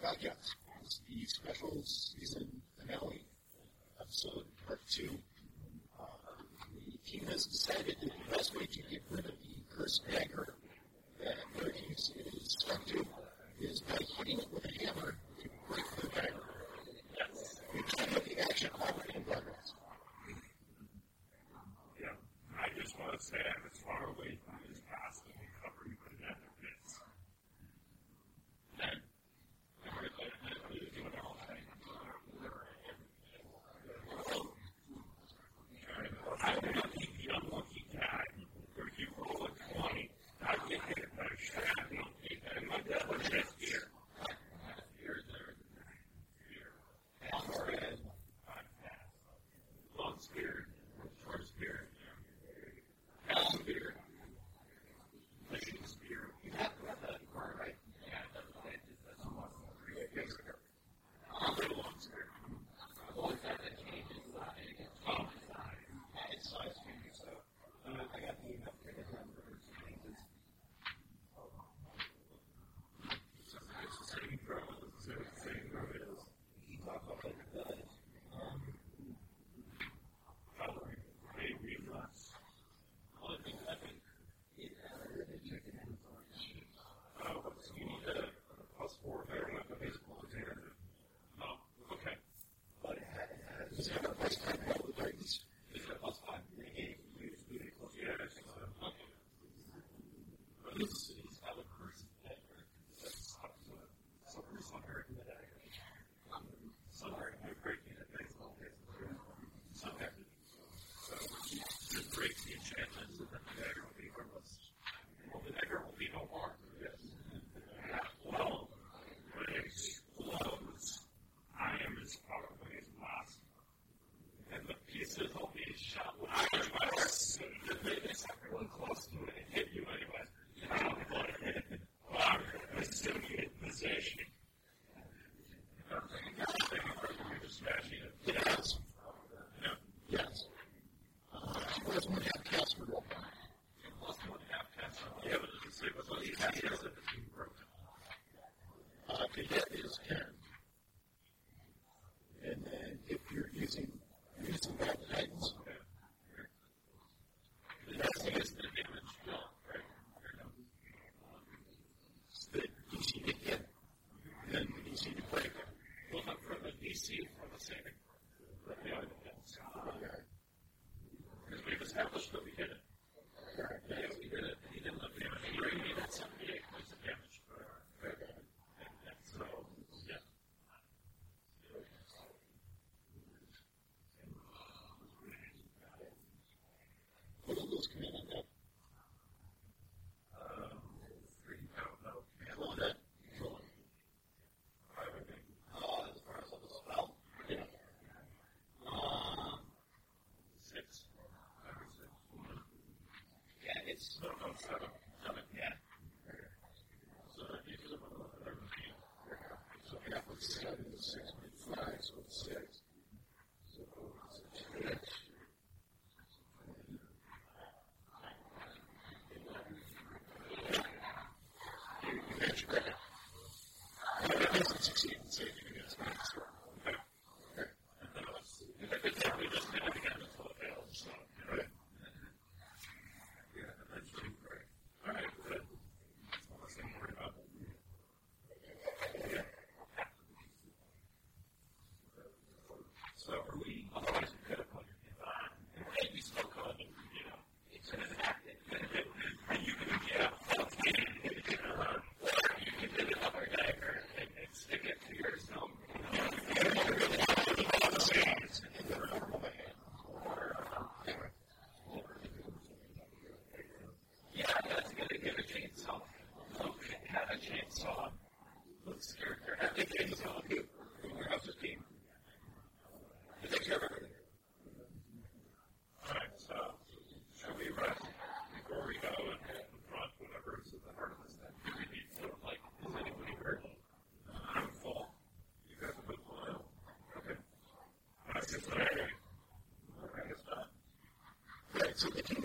talked about, yeah, was the special season finale, episode part two. Uh, the team has decided that the best way to get rid of the cursed dagger that Hercules is stuck to is by hitting it with a hammer to break the dagger. Yes. You can't the action already in progress. Yeah, I just want to say I'm as far away from 2007 so we can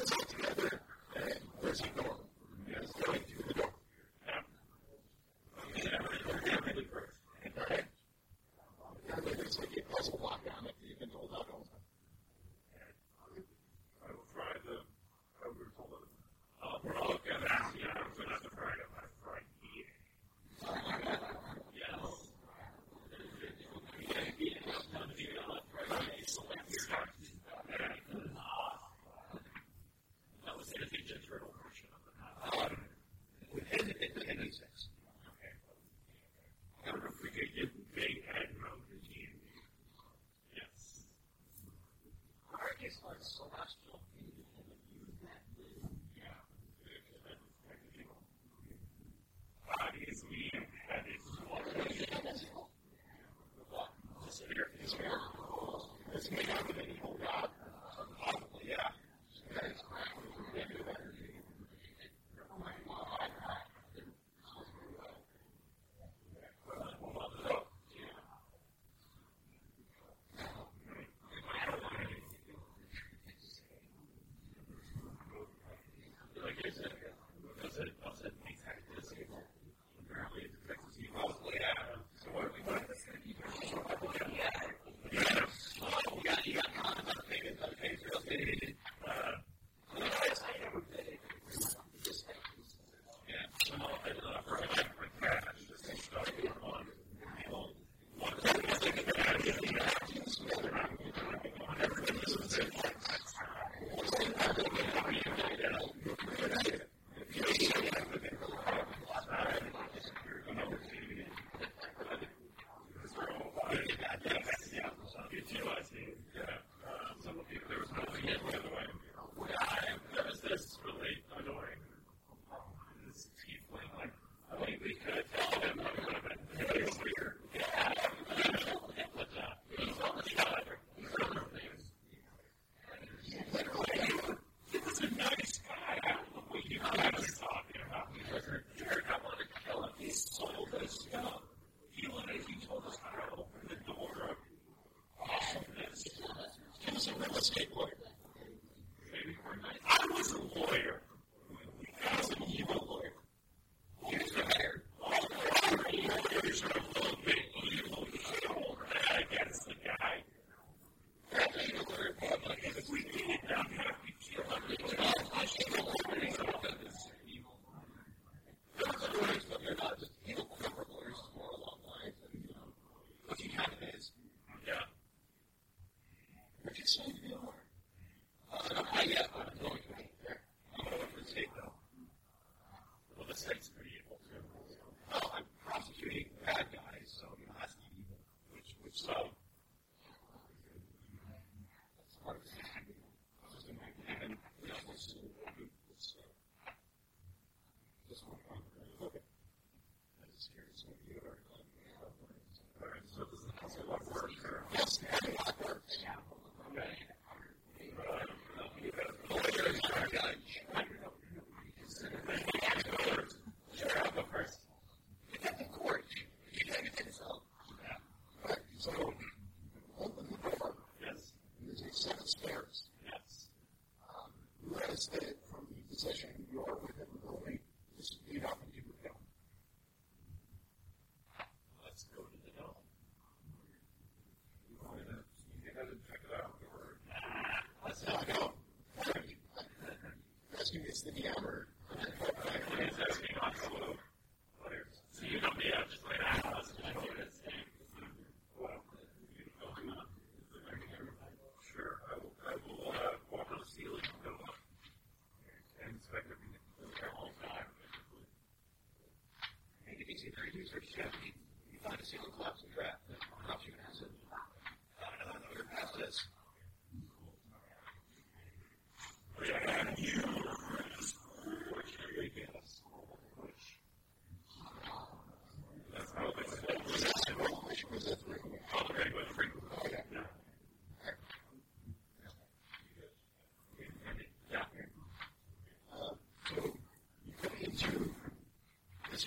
is the diablo.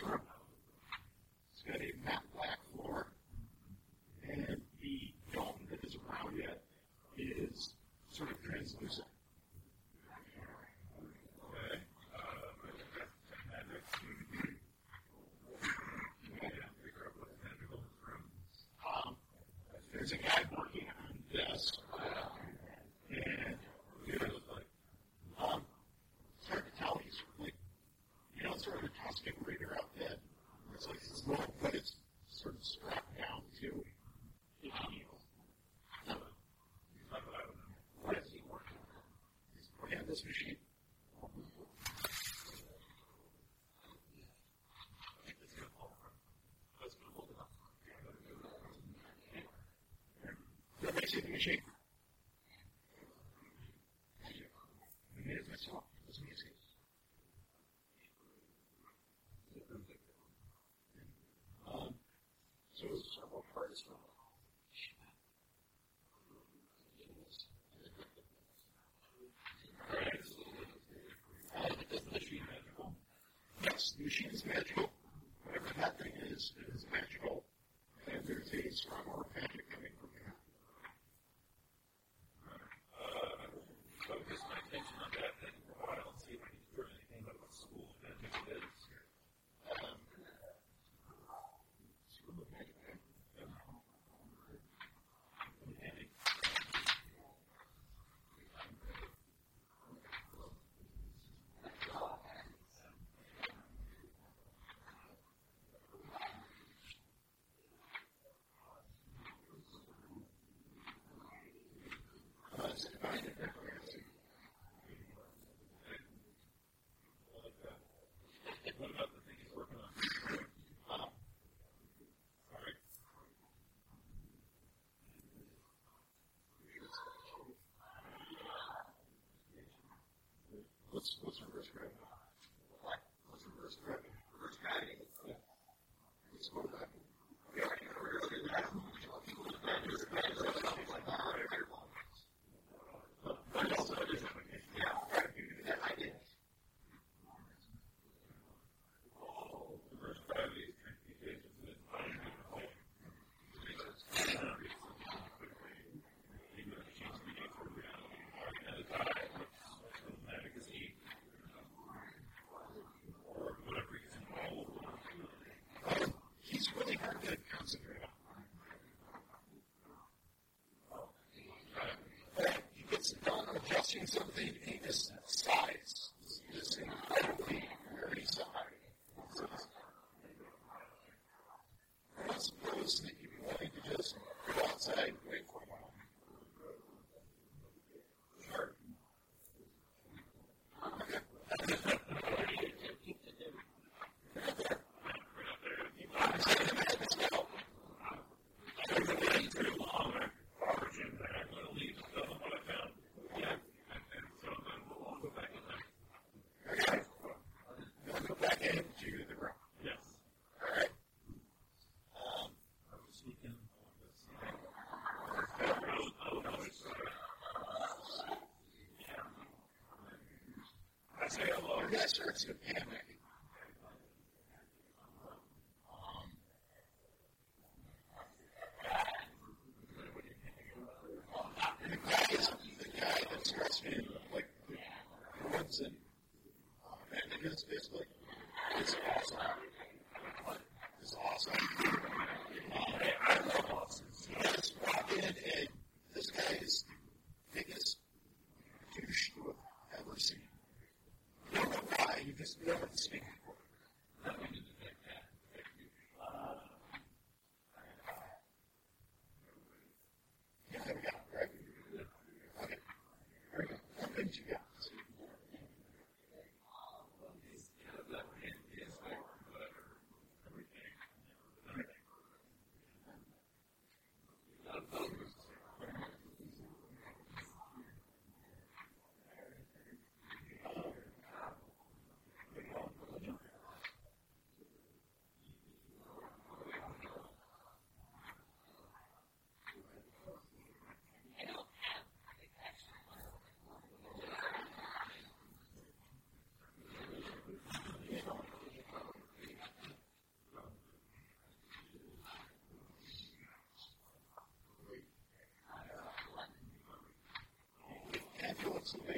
It's got a matte black floor. And the dome that isn't round yet is sort of translucent. service role. Yes, the machine is magical. Whatever that thing is, it is magical. And there's a strong what's what's at risk right now. Yes, sir, panic.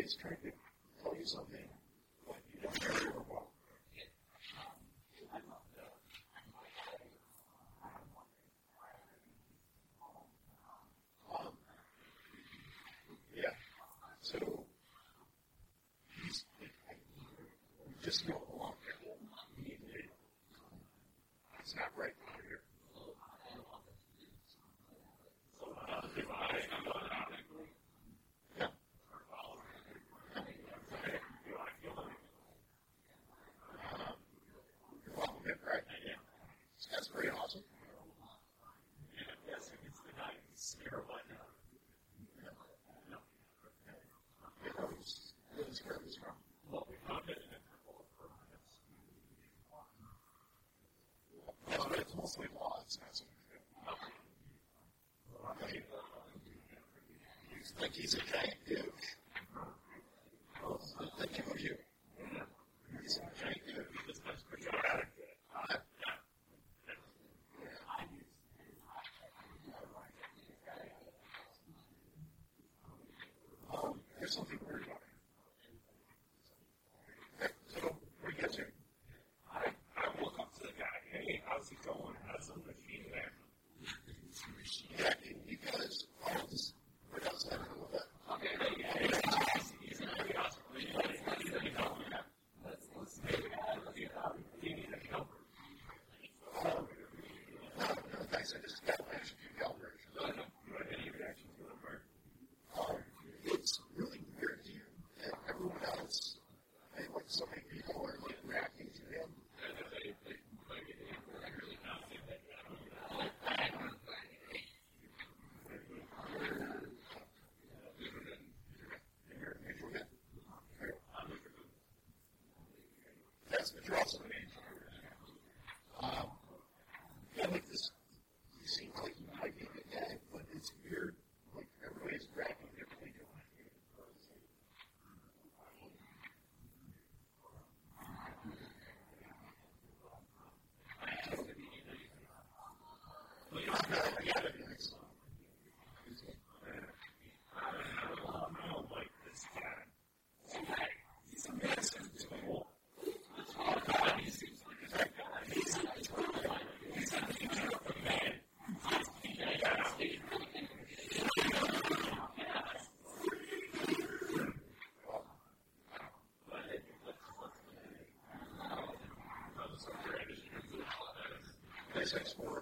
It's trying to tell you something. mostly was as a. I think he's okay. Yes, Space Explorer.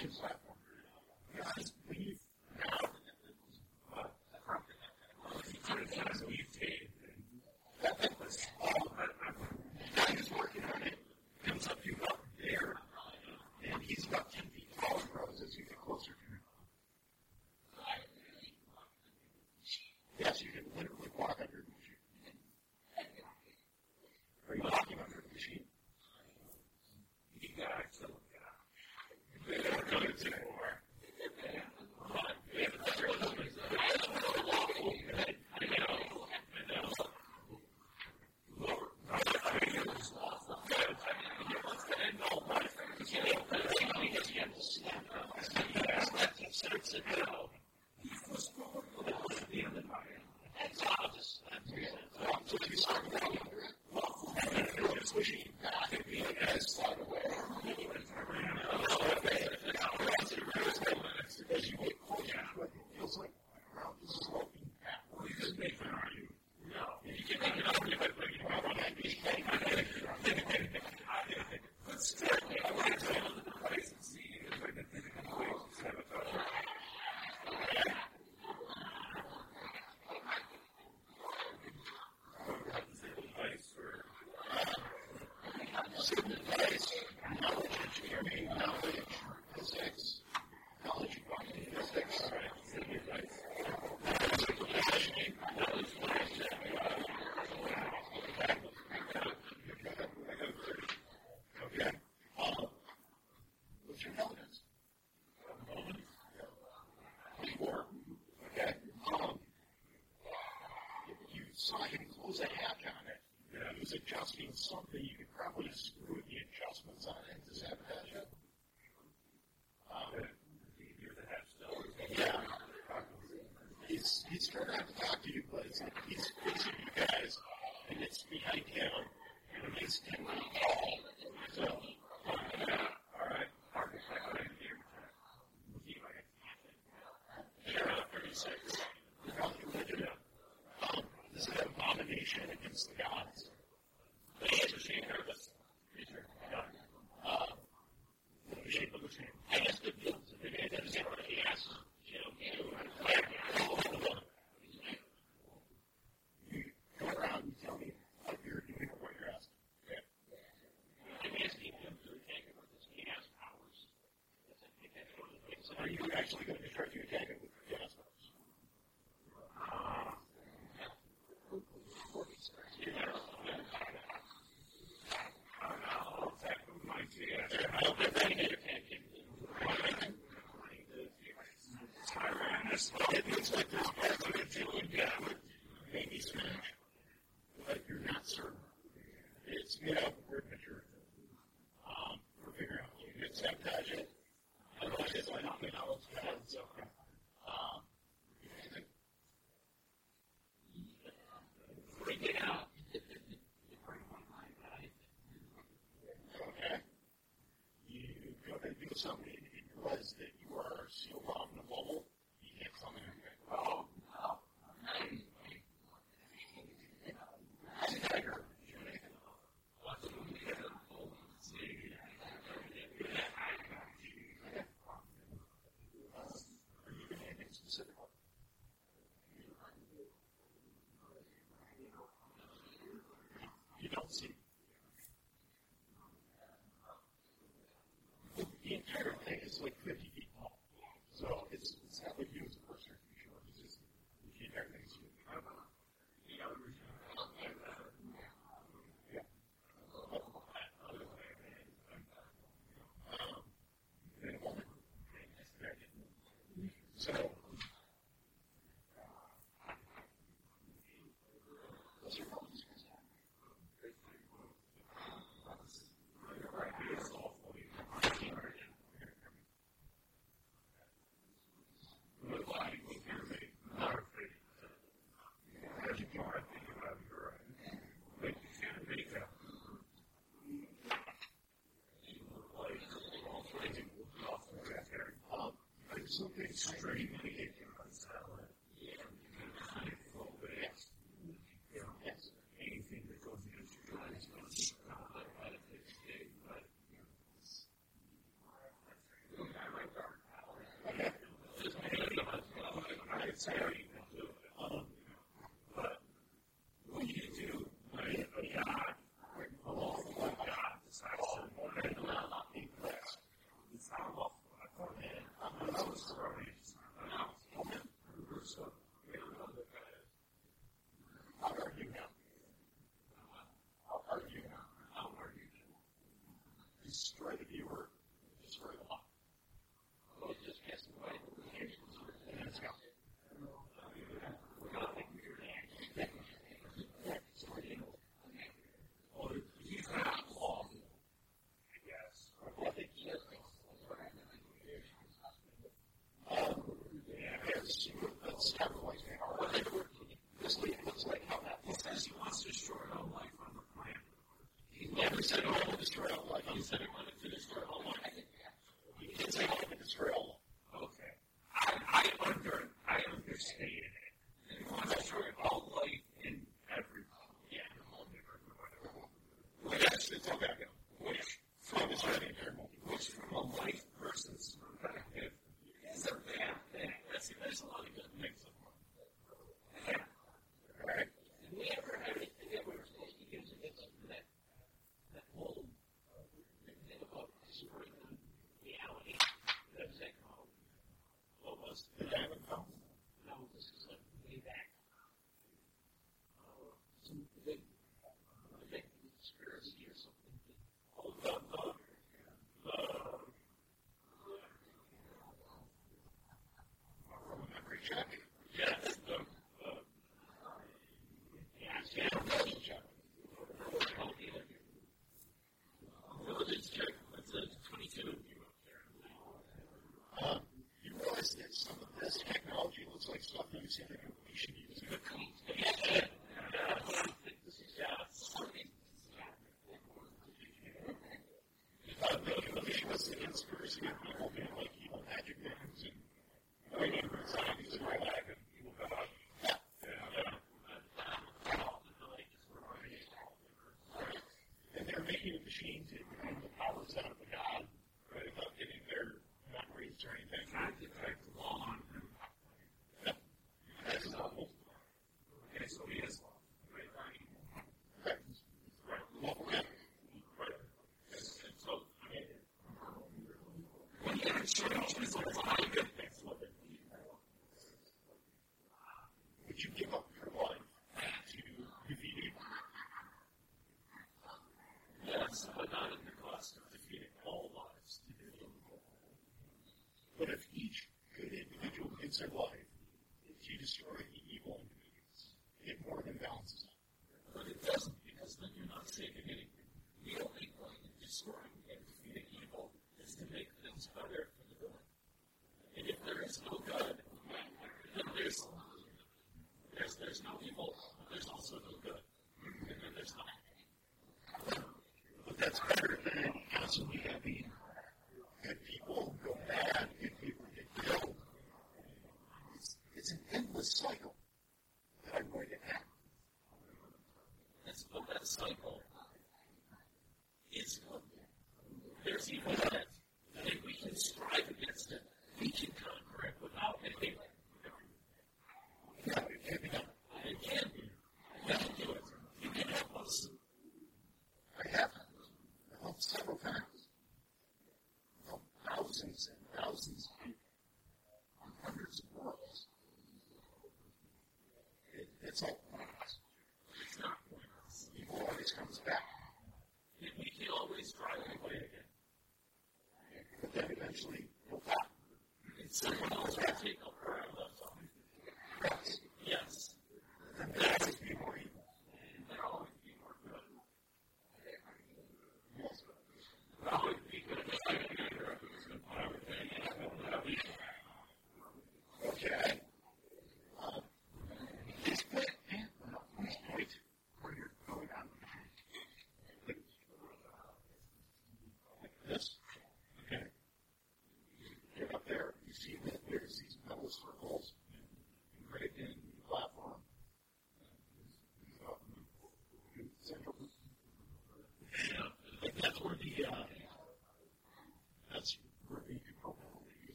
Thank you. It's like he's facing something extremely that, like, you know, he was people being like evil magic man cycle is good. There's evil in it. And if we can strive usually hook up. It's someone else actually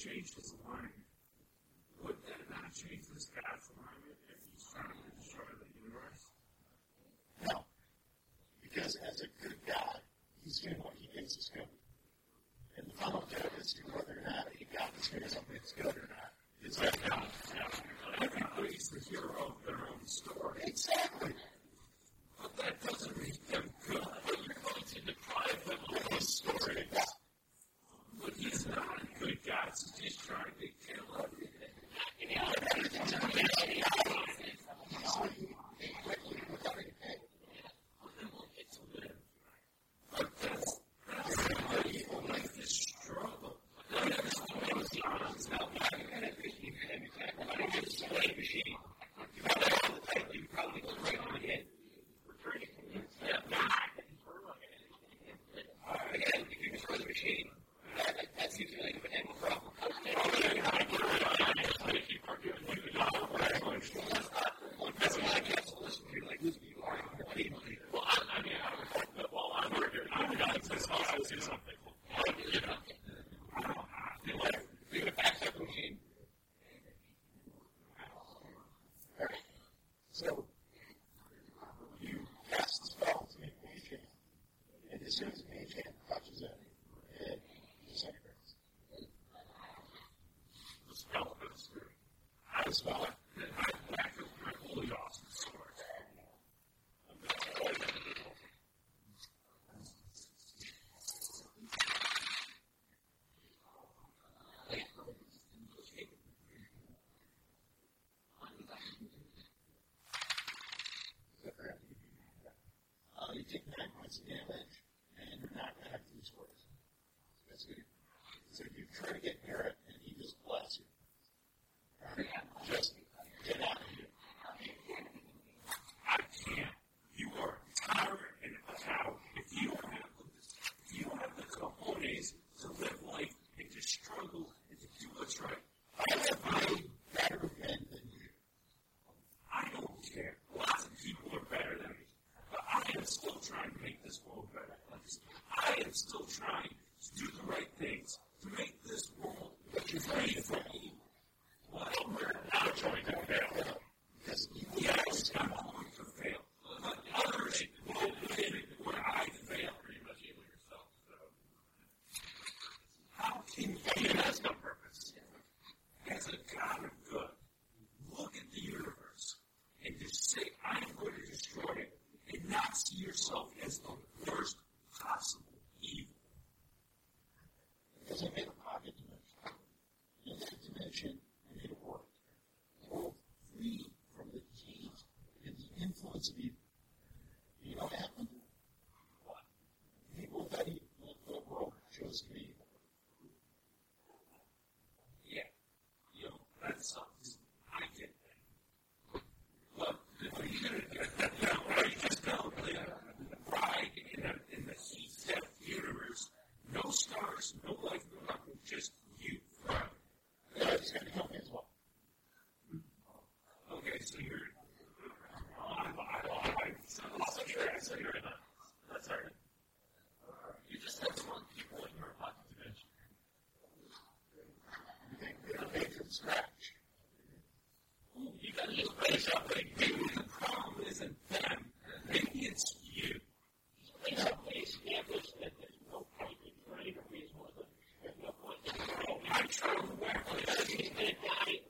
changed his mind? Would that not change this God's mind if he's to destroy the universe? No. Because as a good God, he's doing what he thinks is good. And the final judge is to whether or not a God is doing something that's good or not. It's like God. Everybody's the hero of their own story. Exactly. you take nine points of damage, and you're not going to have So that's good. So you try to get so You that's all right. You just have to want people in your pocket dimension. You think they're made from scratch. You gotta just raise up like maybe the problem isn't them, maybe it's you. Raise up the establish that there's no point in trying to raise one. There's no point in trying to work on gonna die.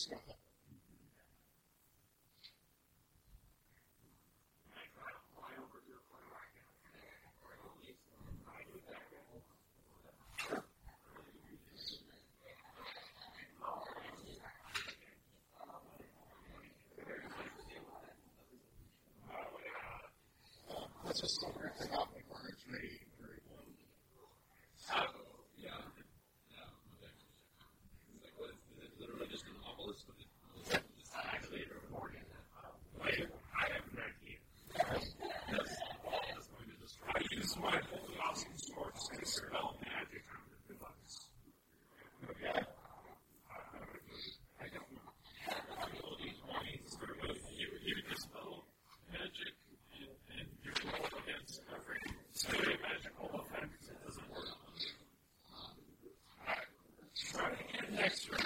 之类的。next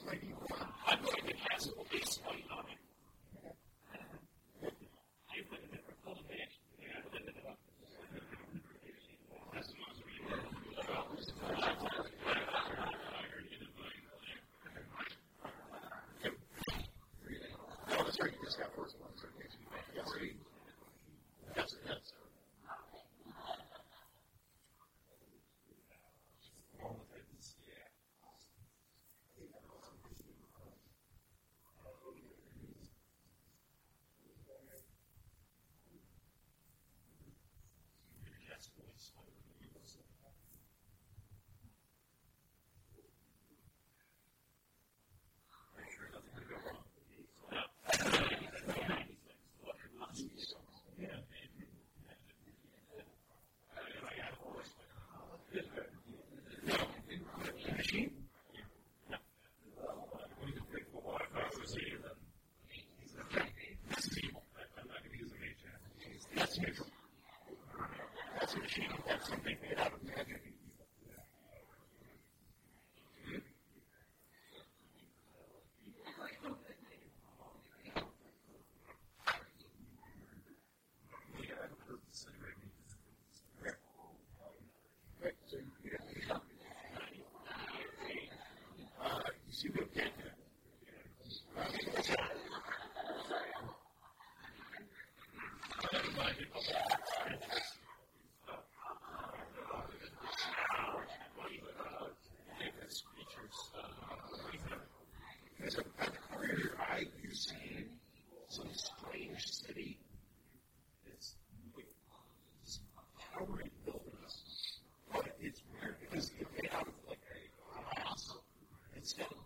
this. I'm going to have at least sin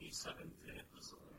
27th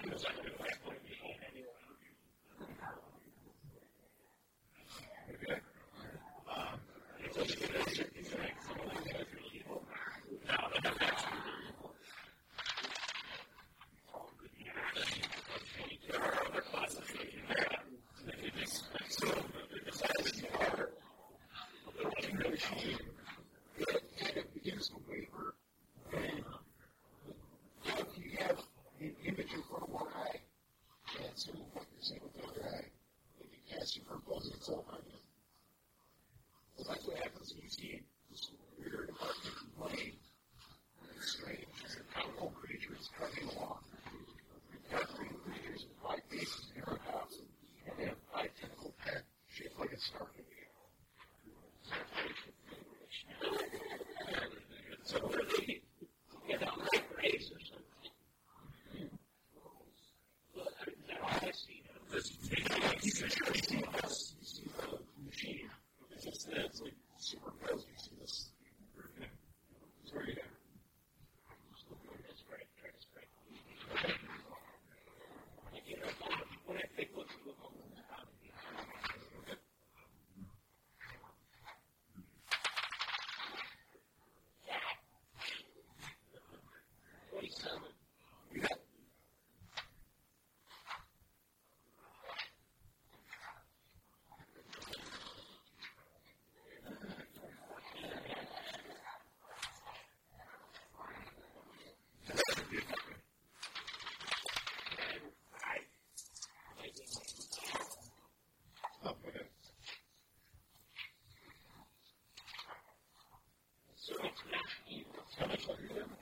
executive Sounds like you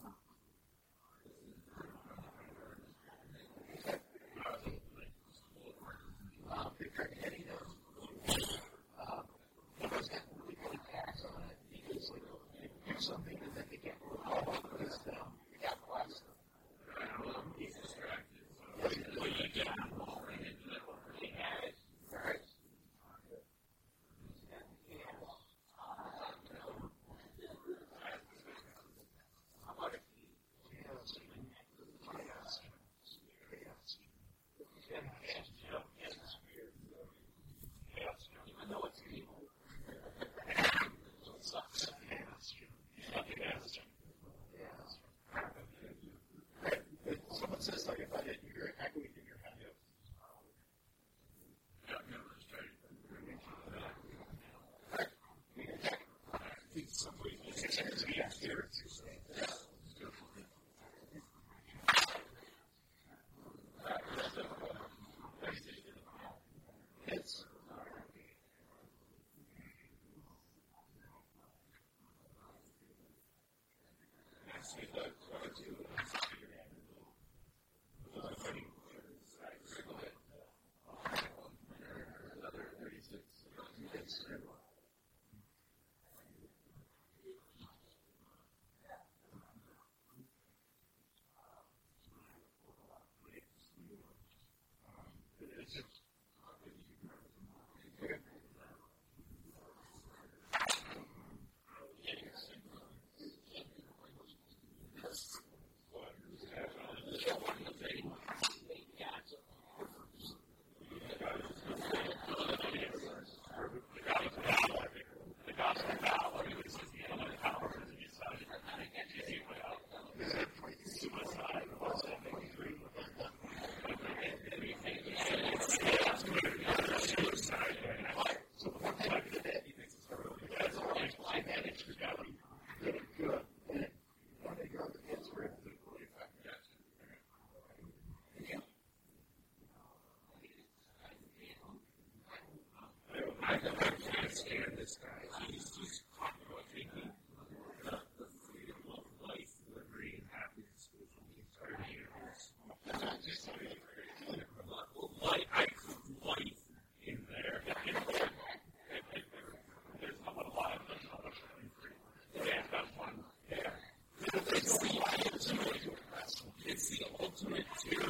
to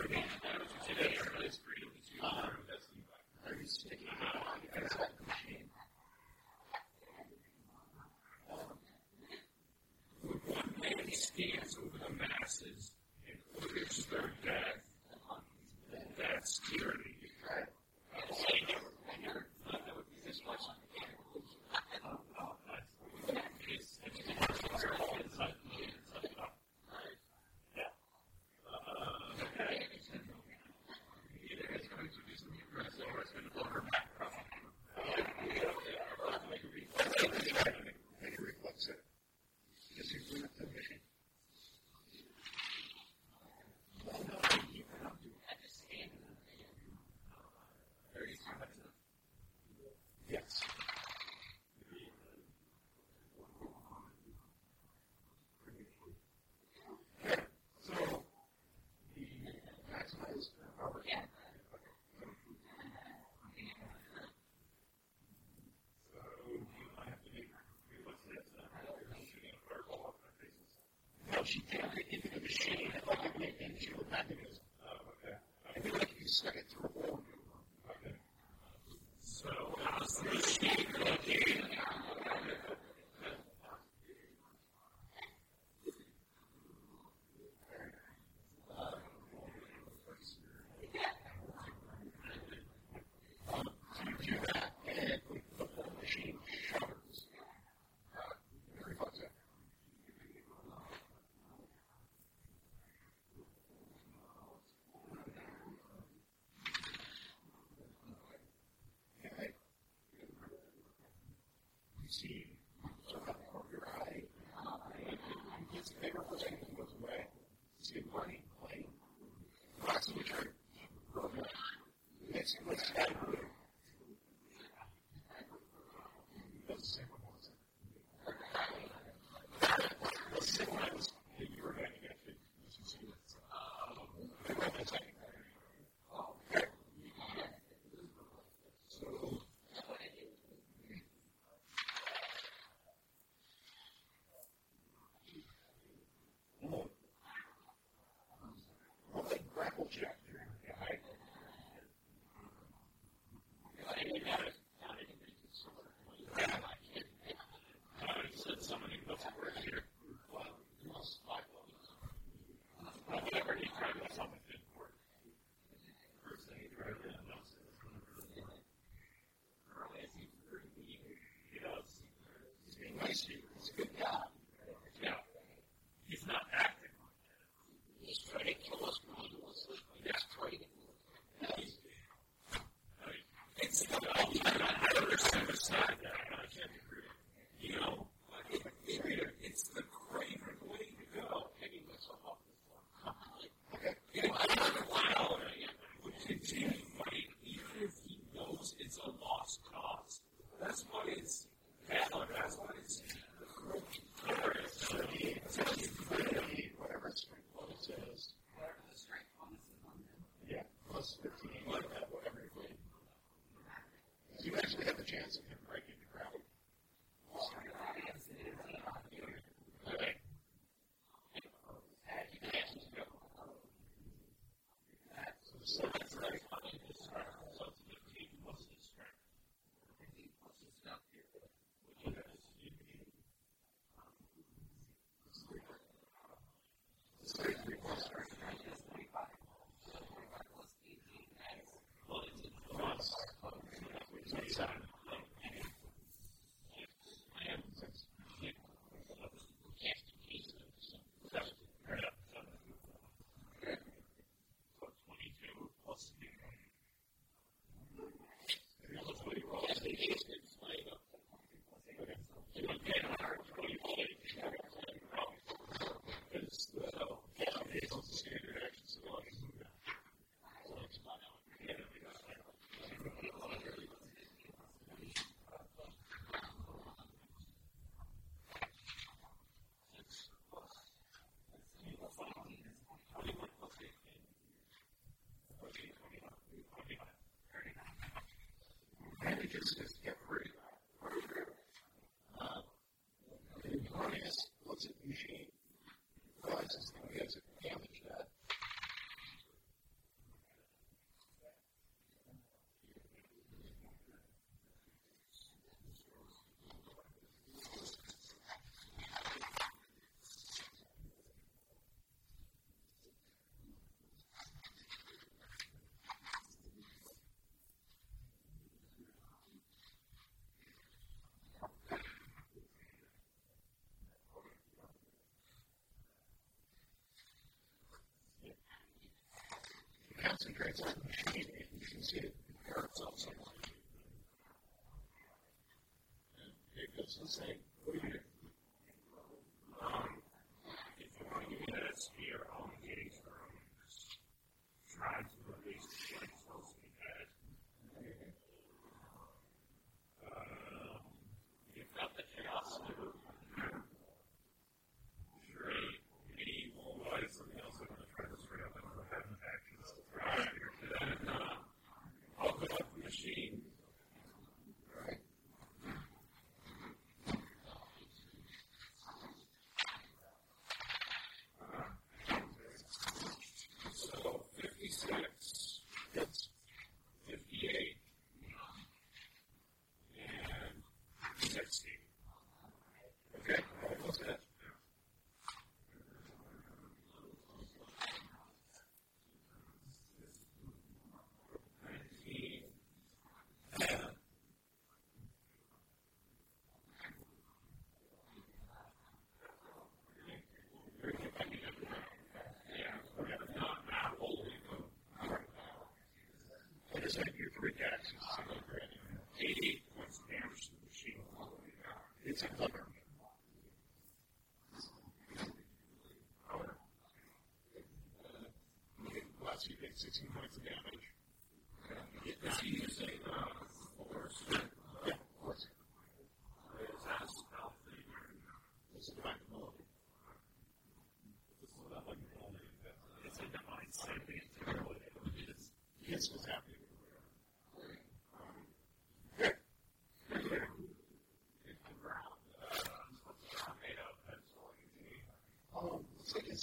she found it in the machine, like it went into a mechanism. grades aren't shiny. You can see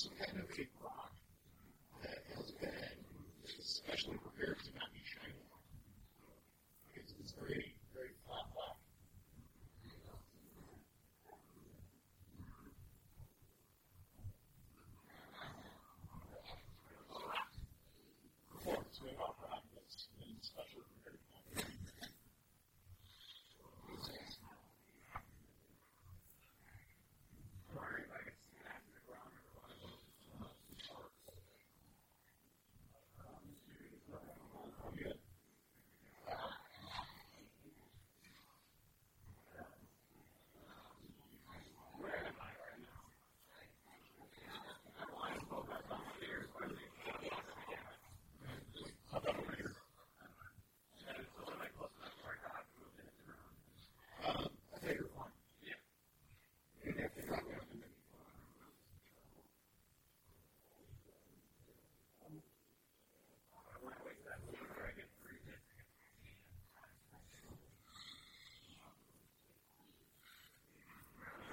it's kind of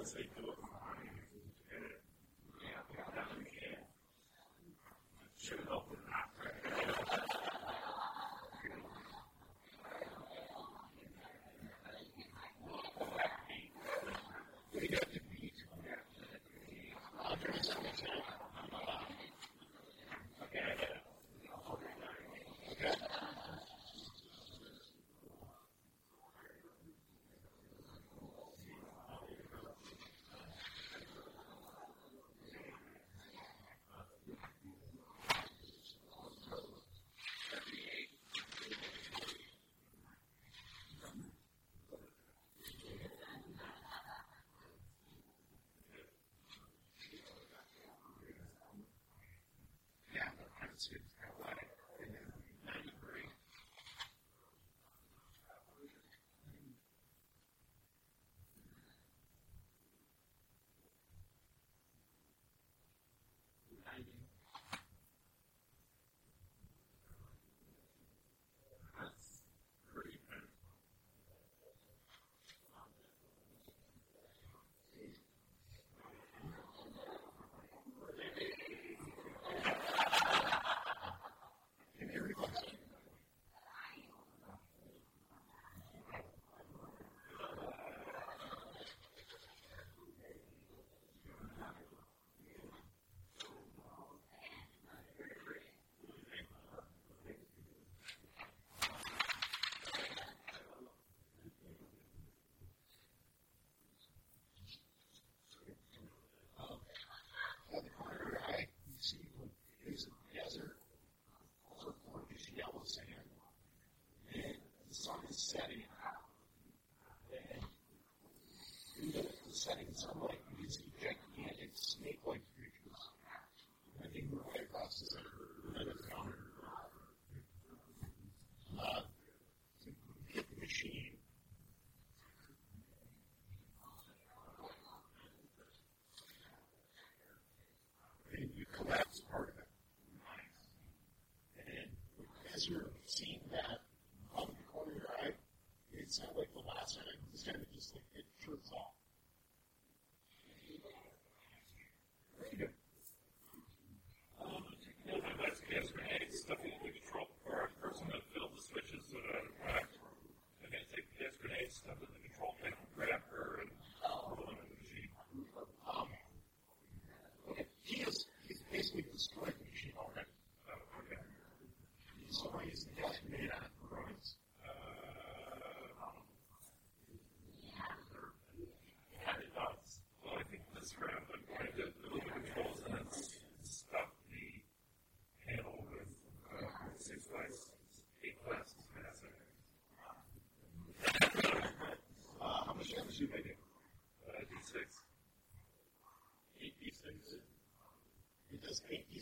things they. Yes.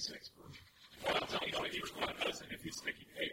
six. Well, I'm telling you, if he was one dozen, if he's thinking, hey,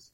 is.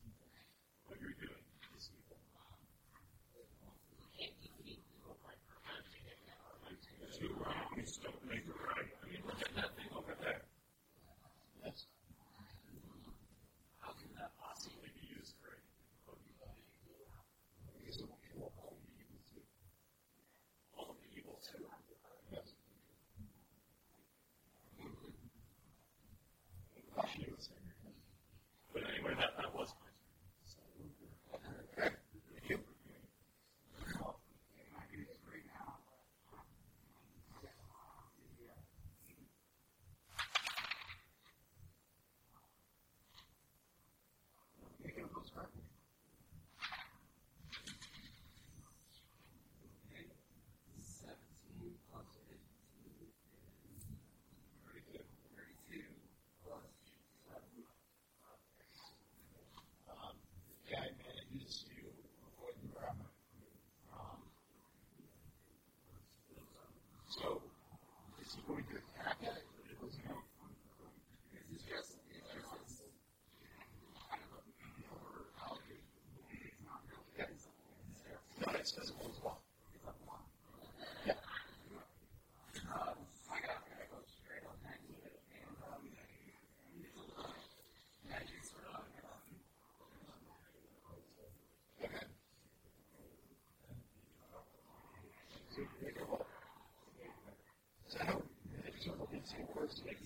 first six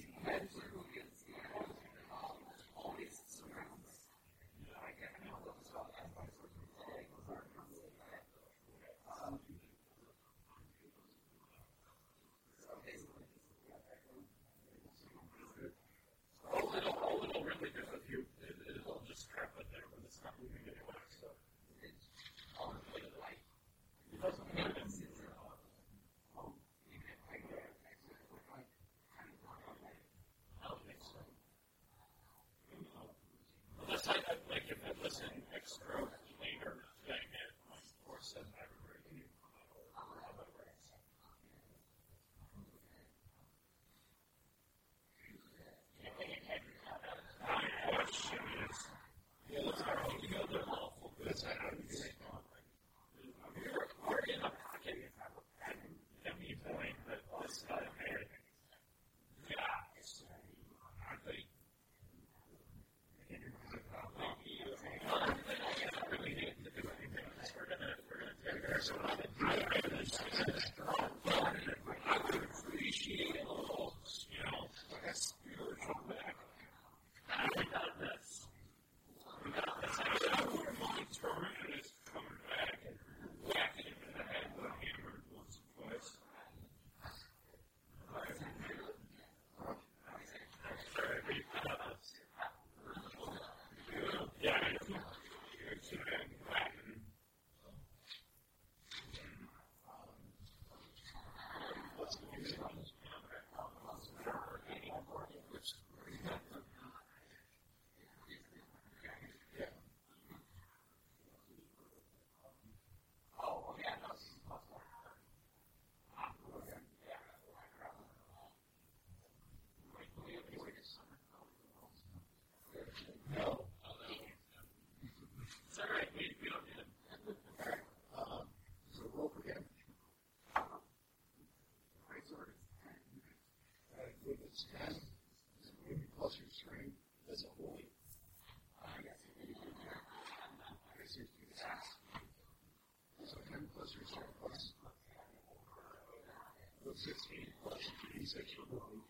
16 plus 86 for the so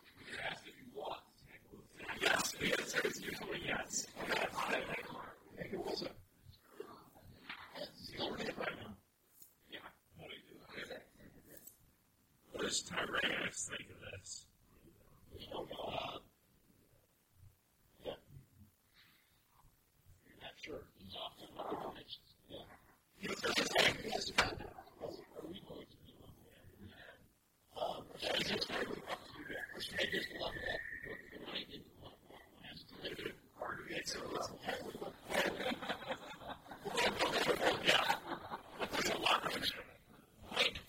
does Tyrannus think of this? Yeah. Not sure. He's often yeah. He was has to find out. Are we going to do that? Um, that is just very Which made us love that. What I didn't want has to make it part of it. So it's yeah. There's a lot of it.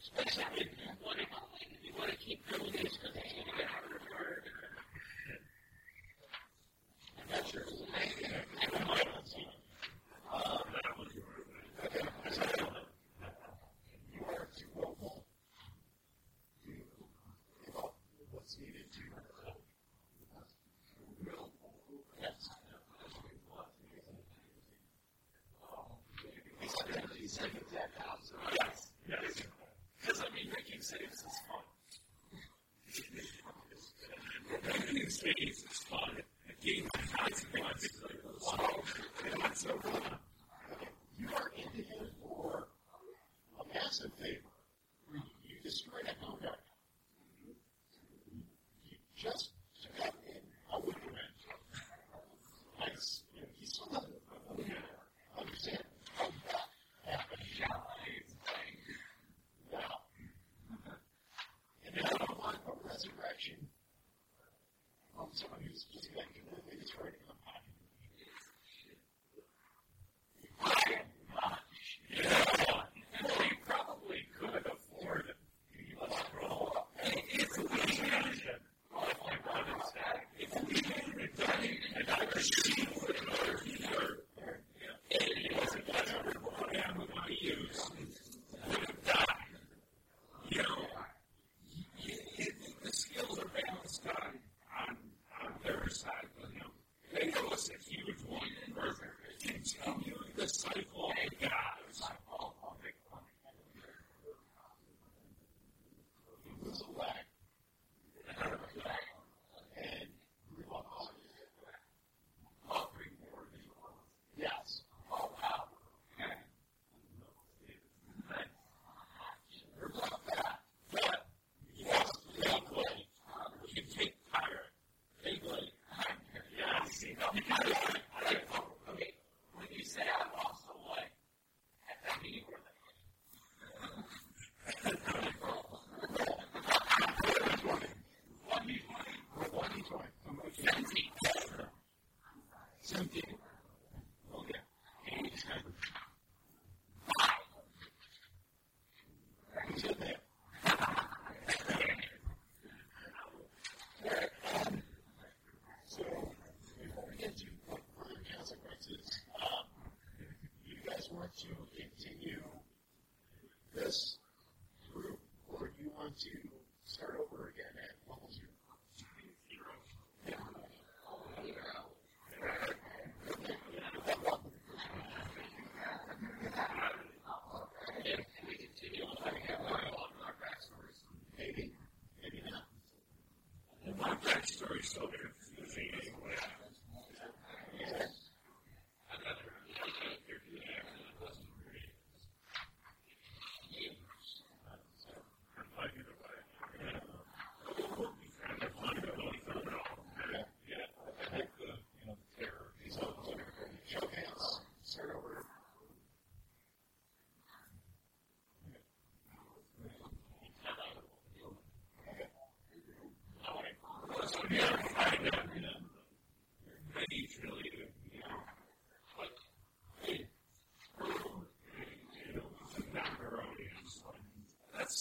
Especially want to keep doing this because it's going to get harder and harder. I'm not sure it's amazing. I don't know. I haven't seen it. Um, okay. So, you are too vocal to give up what's needed to Yes. He said backstory so confusing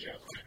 Yeah.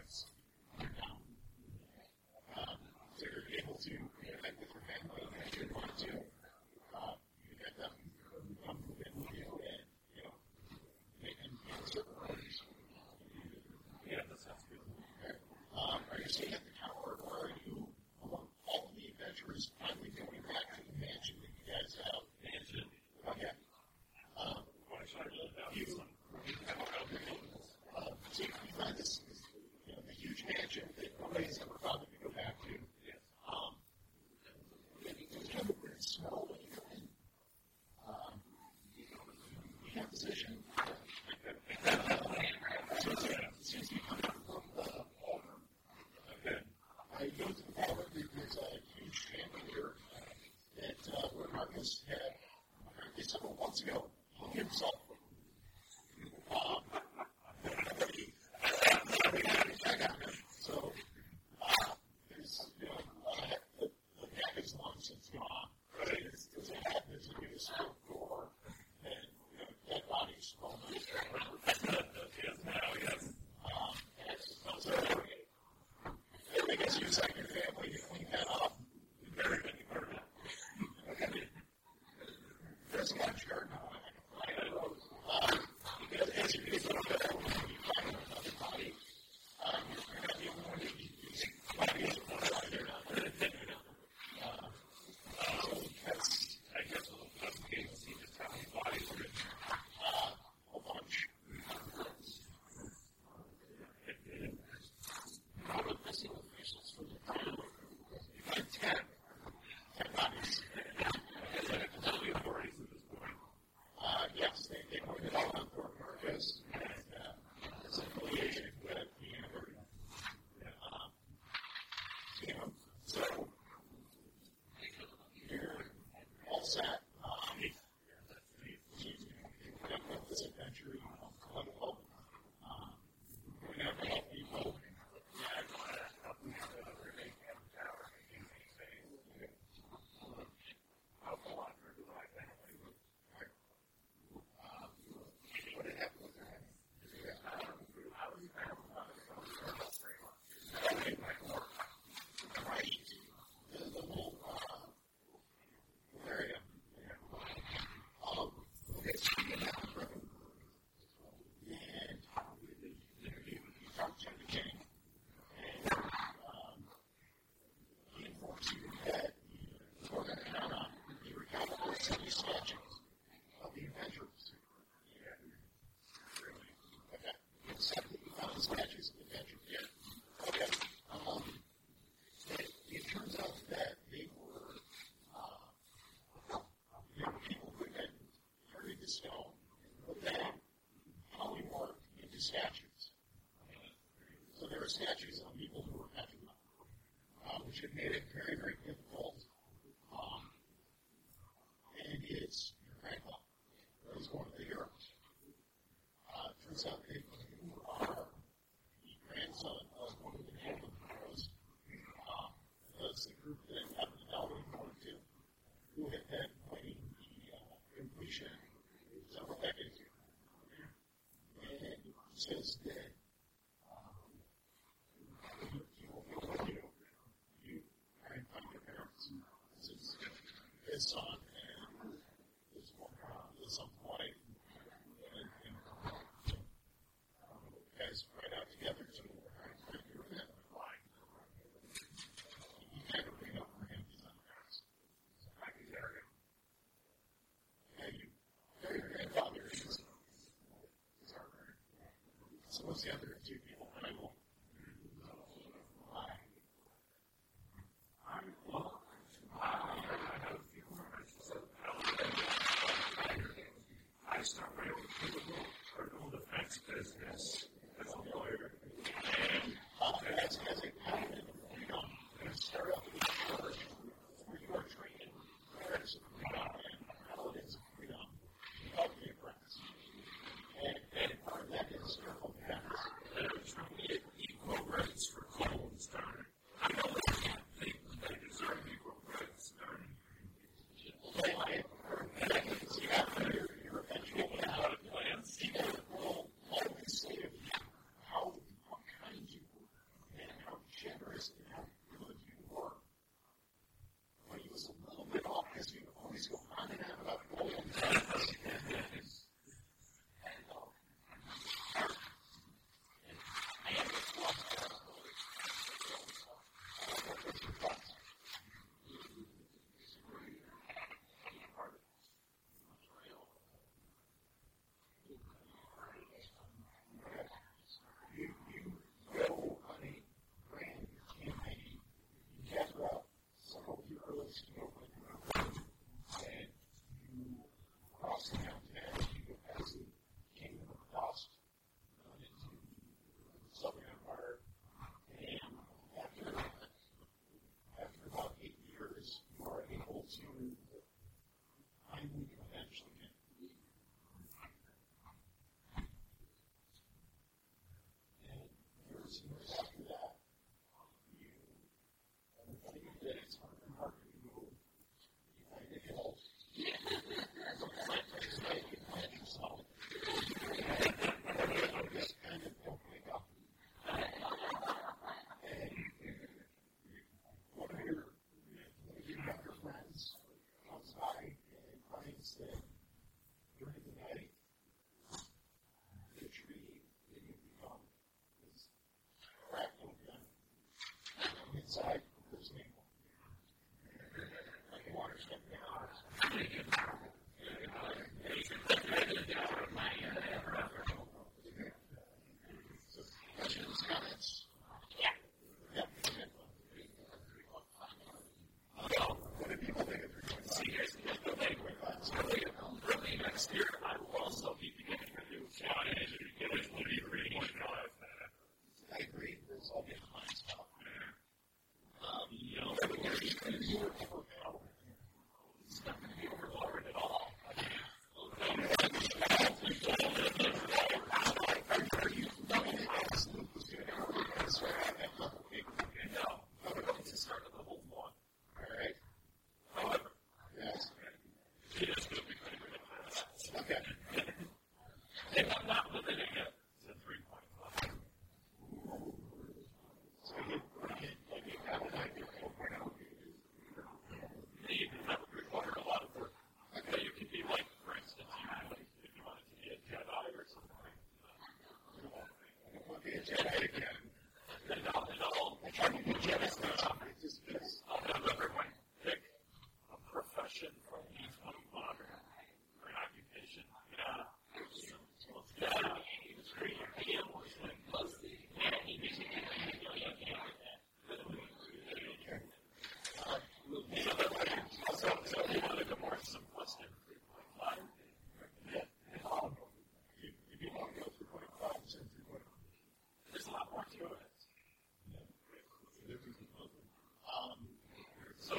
position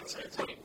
it's, it's, it's,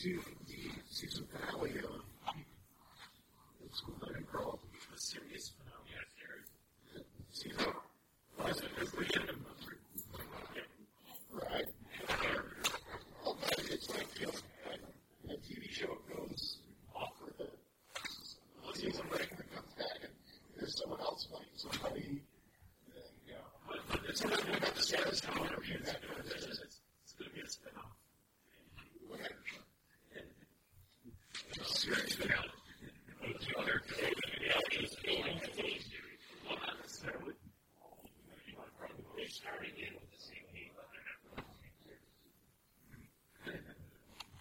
to